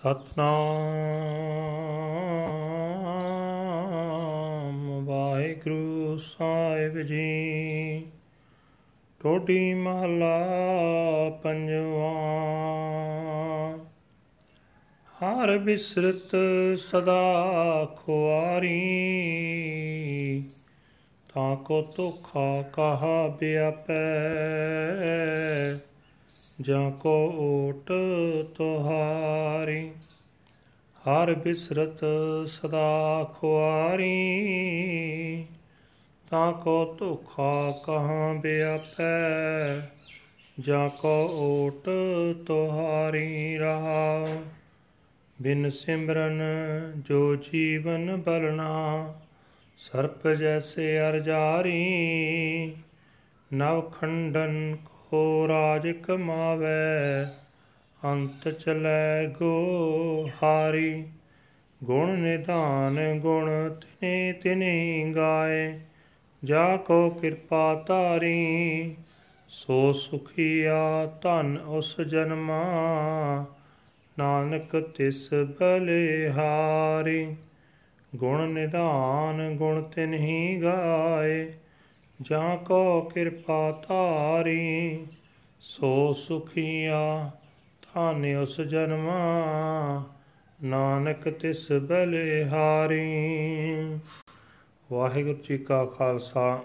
ਸਤਨਾਮ ਵਾਹਿਗੁਰੂ ਸਾਹਿਬ ਜੀ। ਟੋਡੀ ਮਹਲਾ ਪੰਜਵਾ। ਹਰ ਬਿਸਰਤ ਸਦਾ ਖੁਆਰੀ। ਤਾਂ ਕੋ ਤੁਖਾ ਕਹਾ ਬਿਆਪੈ। ਜਾਂ ਕੋ ਓਟ ਤੁਹਾਰੀ, ਹਰ ਬਿਸਰਤ ਸਦਾ ਖੁਆਰੀ। ਤਾਂ ਕੋ ਧੋਖਾ ਕਹਾਂ ਬਿਆਪੈ, ਜਾਂ ਕੋ ਓਟ ਤੁਹਾਰੀ ਰਹਾ। ਬਿਨ ਸਿਮਰਨ ਜੋ ਜੀਵਨ ਬਲਣਾ, ਸਰਪ ਜੈਸੇ ਅਰਜਾਰੀ। ਨਵ ਖੰਡਨ ਕੋ ਰਾਜ ਕਮਾਵੇ, ਅੰਤ ਚਲੇ ਗੋ ਹਾਰੀ। ਗੁਣ ਨਿਧਾਨ, ਗੁਣ ਤਿਨੇ ਤਿਨੇ ਗਾਏ, ਜਾ ਕੋ ਕਿਰਪਾ ਤਾਰੀ ਸੋ ਸੁਖੀਆ ਧਨ ਉਸ ਜਨਮਾ, ਨਾਨਕ ਤਿਸ ਬਲਿਹਾਰੀ ਗੁਣ ਨਿਧਾਨ, ਗੁਣ ਤਿਨਹੀ ਗਾਏ ਜਾਂ ਕੋ ਕਿਰਪਾ ਧਾਰੀ, ਸੋ ਸੁਖੀਆ ਧਨ ਉਸ ਜਨਮਾ, ਨਾਨਕ ਤਿਸ ਬਲਿਹਾਰੀ ਵਾਹਿਗੁਰੂ ਜੀ ਕਾ ਖਾਲਸਾ,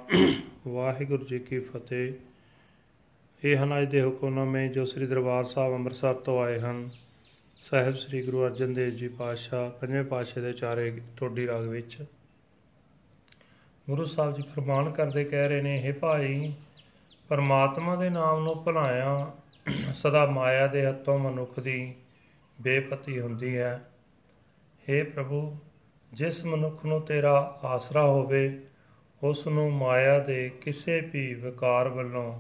ਵਾਹਿਗੁਰੂ ਜੀ ਕੀ ਫਤਿਹ। ਇਹ ਹਨ ਅੱਜ ਦੇ ਹੁਕਮਨਾਮੇ ਜੋ ਸ੍ਰੀ ਦਰਬਾਰ ਸਾਹਿਬ ਅੰਮ੍ਰਿਤਸਰ ਤੋਂ ਆਏ ਹਨ। ਸਾਹਿਬ ਸ੍ਰੀ ਗੁਰੂ ਅਰਜਨ ਦੇਵ ਜੀ ਪਾਤਸ਼ਾਹ ਪੰਜਵੇਂ ਪਾਤਸ਼ਾਹ ਦੇ ਚਾਰੇ ਟੋਡੀ ਰਾਗ ਵਿੱਚ। ਗੁਰੂ ਸਾਹਿਬ ਜੀ ਫਰਮਾਨ ਕਰਦੇ ਕਹਿ ਰਹੇ ਨੇ हे ਭਾਈ ਪਰਮਾਤਮਾ ਦੇ ਨਾਮ ਨੂੰ ਭੁਲਾਇਆ ਸਦਾ ਮਾਇਆ ਦੇ ਹੱਥੋਂ ਮਨੁੱਖ ਦੀ ਬੇਪਤੀ ਹੁੰਦੀ ਹੈ हे ਪ੍ਰਭੂ ਜਿਸ ਮਨੁੱਖ ਨੂੰ ਤੇਰਾ ਆਸਰਾ ਹੋਵੇ ਉਸ ਨੂੰ ਮਾਇਆ ਦੇ ਕਿਸੇ ਵੀ ਵਿਕਾਰ ਵੱਲੋਂ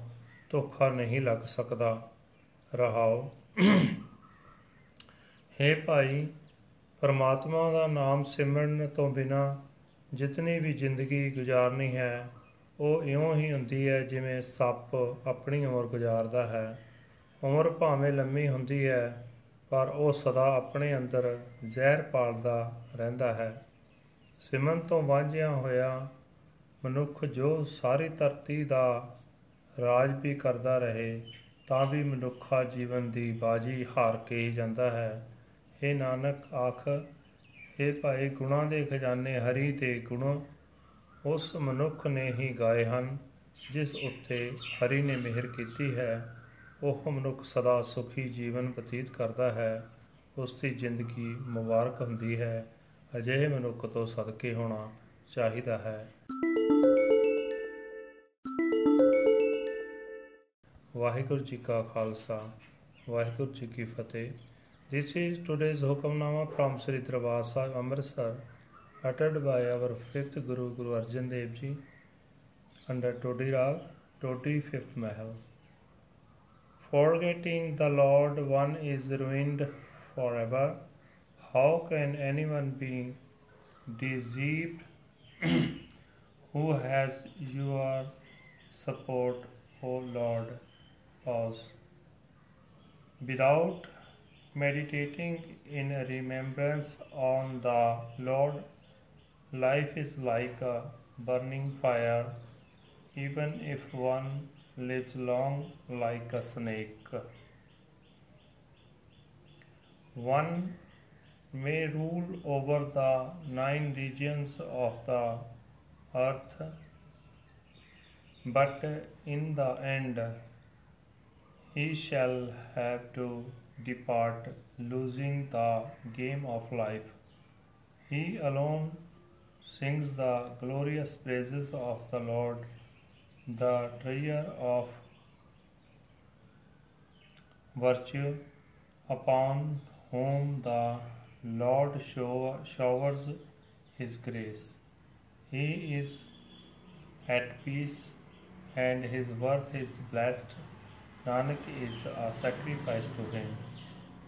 ਧੋਖਾ ਨਹੀਂ ਲੱਗ ਸਕਦਾ ਰਹਾਓ हे ਭਾਈ ਪਰਮਾਤਮਾ ਦਾ ਨਾਮ ਸਿਮਰਨ ਤੋਂ ਬਿਨਾ ਜਿਤਨੀ ਵੀ ਜ਼ਿੰਦਗੀ ਗੁਜ਼ਾਰਨੀ ਹੈ, ਉਹ ਇਉਂ ਹੀ ਹੁੰਦੀ ਹੈ ਜਿਵੇਂ ਸੱਪ ਆਪਣੀ ਉਮਰ ਗੁਜ਼ਾਰਦਾ ਹੈ। ਉਮਰ ਭਾਵੇਂ ਲੰਮੀ ਹੁੰਦੀ ਹੈ, ਪਰ ਉਹ ਸਦਾ ਆਪਣੇ ਅੰਦਰ ਜ਼ਹਿਰ ਪਾਲਦਾ ਰਹਿੰਦਾ ਹੈ। ਸਿਮਰਨ ਤੋਂ ਵਾਂਝਿਆ ਹੋਇਆ ਮਨੁੱਖ ਜੋ ਸਾਰੀ ਧਰਤੀ ਦਾ ਰਾਜ ਵੀ ਕਰਦਾ ਰਹੇ, ਤਾਂ ਵੀ ਮਨੁੱਖਾ ਜੀਵਨ ਦੀ ਬਾਜੀ ਹਾਰ ਕੇ ਹੀ ਜਾਂਦਾ ਹੈ। ਇਹ ਨਾਨਕ, ਆਖ ਇਹ ਭਾਈ ਗੁਣਾ ਦੇ ਖਜ਼ਾਨੇ ਹਰੀ ਦੇ ਗੁਣ, ਉਸ ਮਨੁੱਖ ਨੇ ਹੀ ਗਾਏ ਹਨ, ਜਿਸ ਉੱਤੇ ਹਰੀ ਨੇ ਮਿਹਰ ਕੀਤੀ ਹੈ, ਉਹ ਮਨੁੱਖ ਸਦਾ ਸੁਖੀ ਜੀਵਨ ਬਤੀਤ ਕਰਦਾ ਹੈ ਉਸ ਦੀ ਜ਼ਿੰਦਗੀ ਮੁਬਾਰਕ ਹੁੰਦੀ ਹੈ, ਅਜਿਹੇ ਮਨੁੱਖ ਤੋਂ ਸਦਕੇ ਹੋਣਾ ਚਾਹੀਦਾ ਹੈ। ਵਾਹਿਗੁਰੂ ਜੀ ਕਾ ਖਾਲਸਾ, ਵਾਹਿਗੁਰੂ ਜੀ ਕੀ ਫਤਿਹ। This is today's Hukamnama from Sri Darbar Sahib Amritsar uttered by our fifth Guru Guru Arjan Dev Ji under Todi Rag, Todi fifth Mahal. Forgetting the Lord one is ruined forever. How can anyone be deceived who has your support, O Lord? Pause. Without meditating in remembrance on the Lord, life is like a burning fire, even if one lives long like a snake. One may rule over the nine regions of the earth, but in the end he shall have to depart, losing the game of life. He alone sings the glorious praises of the Lord, the treasure of virtue, upon whom the Lord showers his grace. He is at peace and his worth is blessed. Nanak is a sacrifice to him.